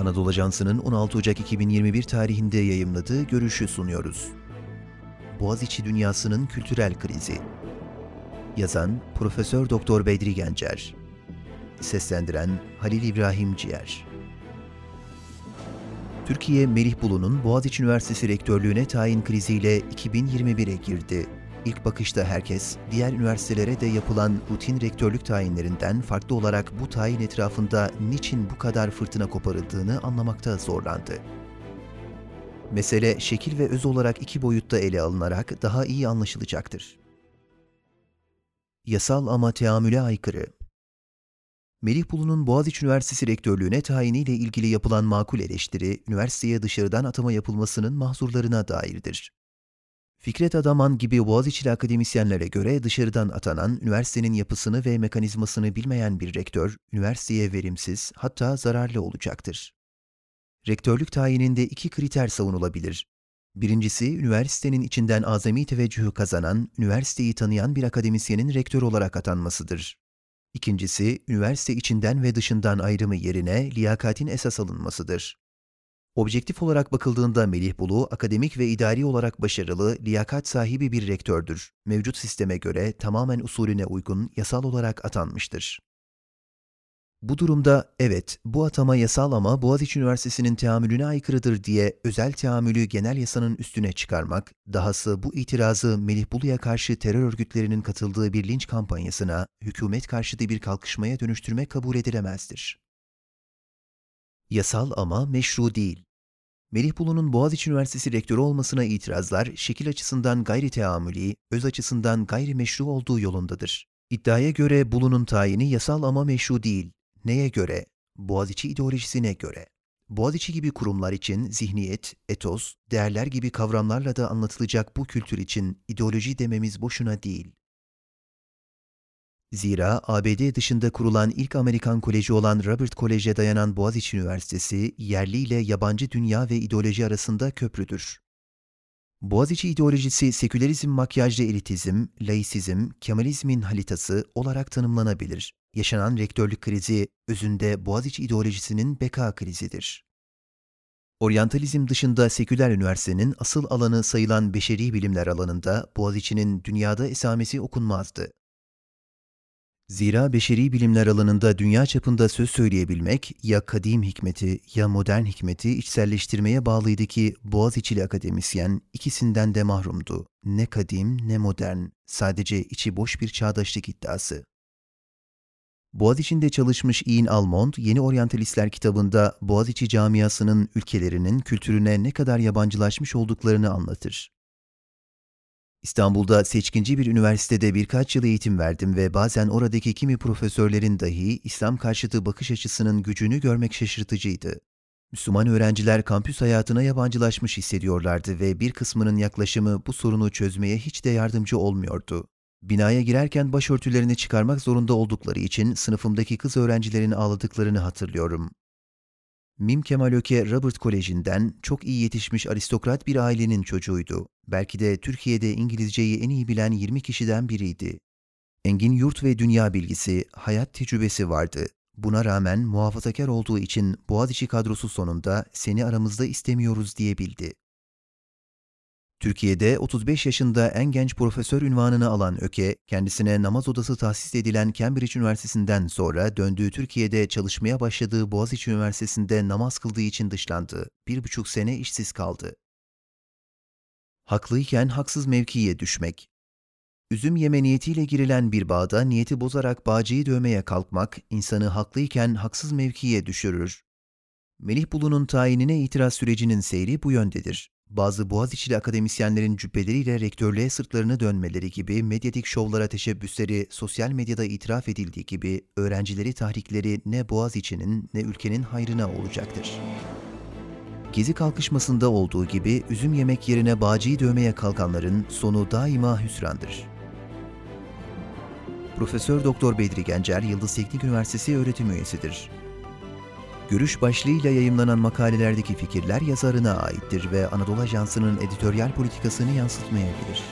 Anadolu Ajansı'nın 16 Ocak 2021 tarihinde yayımladığı görüşü sunuyoruz. Boğaziçi dünyasının kültürel krizi. Yazan Profesör Doktor Bedri Gencer. Seslendiren Halil İbrahim Ciğer. Türkiye Melih Bulu'nun Boğaziçi Üniversitesi rektörlüğüne tayin kriziyle 2021'e girdi. İlk bakışta herkes, diğer üniversitelere de yapılan rutin rektörlük tayinlerinden farklı olarak bu tayin etrafında niçin bu kadar fırtına koparıldığını anlamakta zorlandı. Mesele şekil ve öz olarak iki boyutta ele alınarak daha iyi anlaşılacaktır. Yasal ama teamüle aykırı. Melih Bulu'nun Boğaziçi Üniversitesi rektörlüğüne tayiniyle ilgili yapılan makul eleştiri, üniversiteye dışarıdan atama yapılmasının mahzurlarına dairdir. Fikret Adaman gibi Boğaziçi'li akademisyenlere göre dışarıdan atanan, üniversitenin yapısını ve mekanizmasını bilmeyen bir rektör, üniversiteye verimsiz, hatta zararlı olacaktır. Rektörlük tayininde iki kriter savunulabilir. Birincisi, üniversitenin içinden azami teveccühü kazanan, üniversiteyi tanıyan bir akademisyenin rektör olarak atanmasıdır. İkincisi, üniversite içinden ve dışından ayrımı yerine liyakatin esas alınmasıdır. Objektif olarak bakıldığında Melih Bulu, akademik ve idari olarak başarılı, liyakat sahibi bir rektördür. Mevcut sisteme göre tamamen usulüne uygun, yasal olarak atanmıştır. Bu durumda evet, bu atama yasal ama Boğaziçi Üniversitesi'nin teamülüne aykırıdır diye özel teamülü genel yasanın üstüne çıkarmak, dahası bu itirazı Melih Bulu'ya karşı terör örgütlerinin katıldığı bir linç kampanyasına, hükümet karşıtı bir kalkışmaya dönüştürmek kabul edilemezdir. Yasal ama meşru değil. Melih Bulu'nun Boğaziçi Üniversitesi rektörü olmasına itirazlar, şekil açısından gayri teamüli, öz açısından gayri meşru olduğu yolundadır. İddiaya göre Bulu'nun tayini yasal ama meşru değil. Neye göre? Boğaziçi ideolojisine göre. Boğaziçi gibi kurumlar için zihniyet, etos, değerler gibi kavramlarla da anlatılacak bu kültür için ideoloji dememiz boşuna değil. Zira ABD dışında kurulan ilk Amerikan koleji olan Robert Kolej'e dayanan Boğaziçi Üniversitesi, yerli ile yabancı dünya ve ideoloji arasında köprüdür. Boğaziçi ideolojisi sekülerizm makyajlı elitizm, laisizm, kemalizmin halitası olarak tanımlanabilir. Yaşanan rektörlük krizi özünde Boğaziçi ideolojisinin beka krizidir. Oryantalizm dışında seküler üniversitenin asıl alanı sayılan beşeri bilimler alanında Boğaziçi'nin dünyada esamesi okunmazdı. Zira beşeri bilimler alanında dünya çapında söz söyleyebilmek ya kadim hikmeti ya modern hikmeti içselleştirmeye bağlıydı ki Boğaziçi'li akademisyen ikisinden de mahrumdu. Ne kadim ne modern, sadece içi boş bir çağdaşlık iddiası. Boğaziçi'nde çalışmış Ian Almond, Yeni Oryantalistler kitabında Boğaziçi camiasının ülkelerinin kültürüne ne kadar yabancılaşmış olduklarını anlatır. İstanbul'da seçkinci bir üniversitede birkaç yıl eğitim verdim ve bazen oradaki kimi profesörlerin dahi İslam karşıtı bakış açısının gücünü görmek şaşırtıcıydı. Müslüman öğrenciler kampüs hayatına yabancılaşmış hissediyorlardı ve bir kısmının yaklaşımı bu sorunu çözmeye hiç de yardımcı olmuyordu. Binaya girerken başörtülerini çıkarmak zorunda oldukları için sınıfımdaki kız öğrencilerin ağladıklarını hatırlıyorum. Mim Kemal Öke Robert Koleji'nden çok iyi yetişmiş aristokrat bir ailenin çocuğuydu. Belki de Türkiye'de İngilizceyi en iyi bilen 20 kişiden biriydi. Engin yurt ve dünya bilgisi, hayat tecrübesi vardı. Buna rağmen muhafazakar olduğu için Boğaziçi kadrosu sonunda seni aramızda istemiyoruz diyebildi. Türkiye'de 35 yaşında en genç profesör ünvanını alan Öke, kendisine namaz odası tahsis edilen Cambridge Üniversitesi'nden sonra döndüğü Türkiye'de çalışmaya başladığı Boğaziçi Üniversitesi'nde namaz kıldığı için dışlandı. Bir buçuk sene işsiz kaldı. Haklıyken haksız mevkiye düşmek. Üzüm yeme niyetiyle girilen bir bağda niyeti bozarak bağcıyı dövmeye kalkmak, insanı haklıyken haksız mevkiye düşürür. Melih Bulu'nun tayinine itiraz sürecinin seyri bu yöndedir bazı Boğaziçi'li akademisyenlerin cübbeleriyle rektörlüğe sırtlarını dönmeleri gibi medyatik şovlara teşebbüsleri sosyal medyada itiraf edildiği gibi öğrencileri tahrikleri ne Boğaziçi'nin ne ülkenin hayrına olacaktır. Gezi kalkışmasında olduğu gibi üzüm yemek yerine bağcıyı dövmeye kalkanların sonu daima hüsrandır. Profesör Doktor Bedri Gencer, Yıldız Teknik Üniversitesi öğretim üyesidir görüş başlığıyla yayımlanan makalelerdeki fikirler yazarına aittir ve Anadolu Ajansı'nın editoryal politikasını yansıtmayabilir.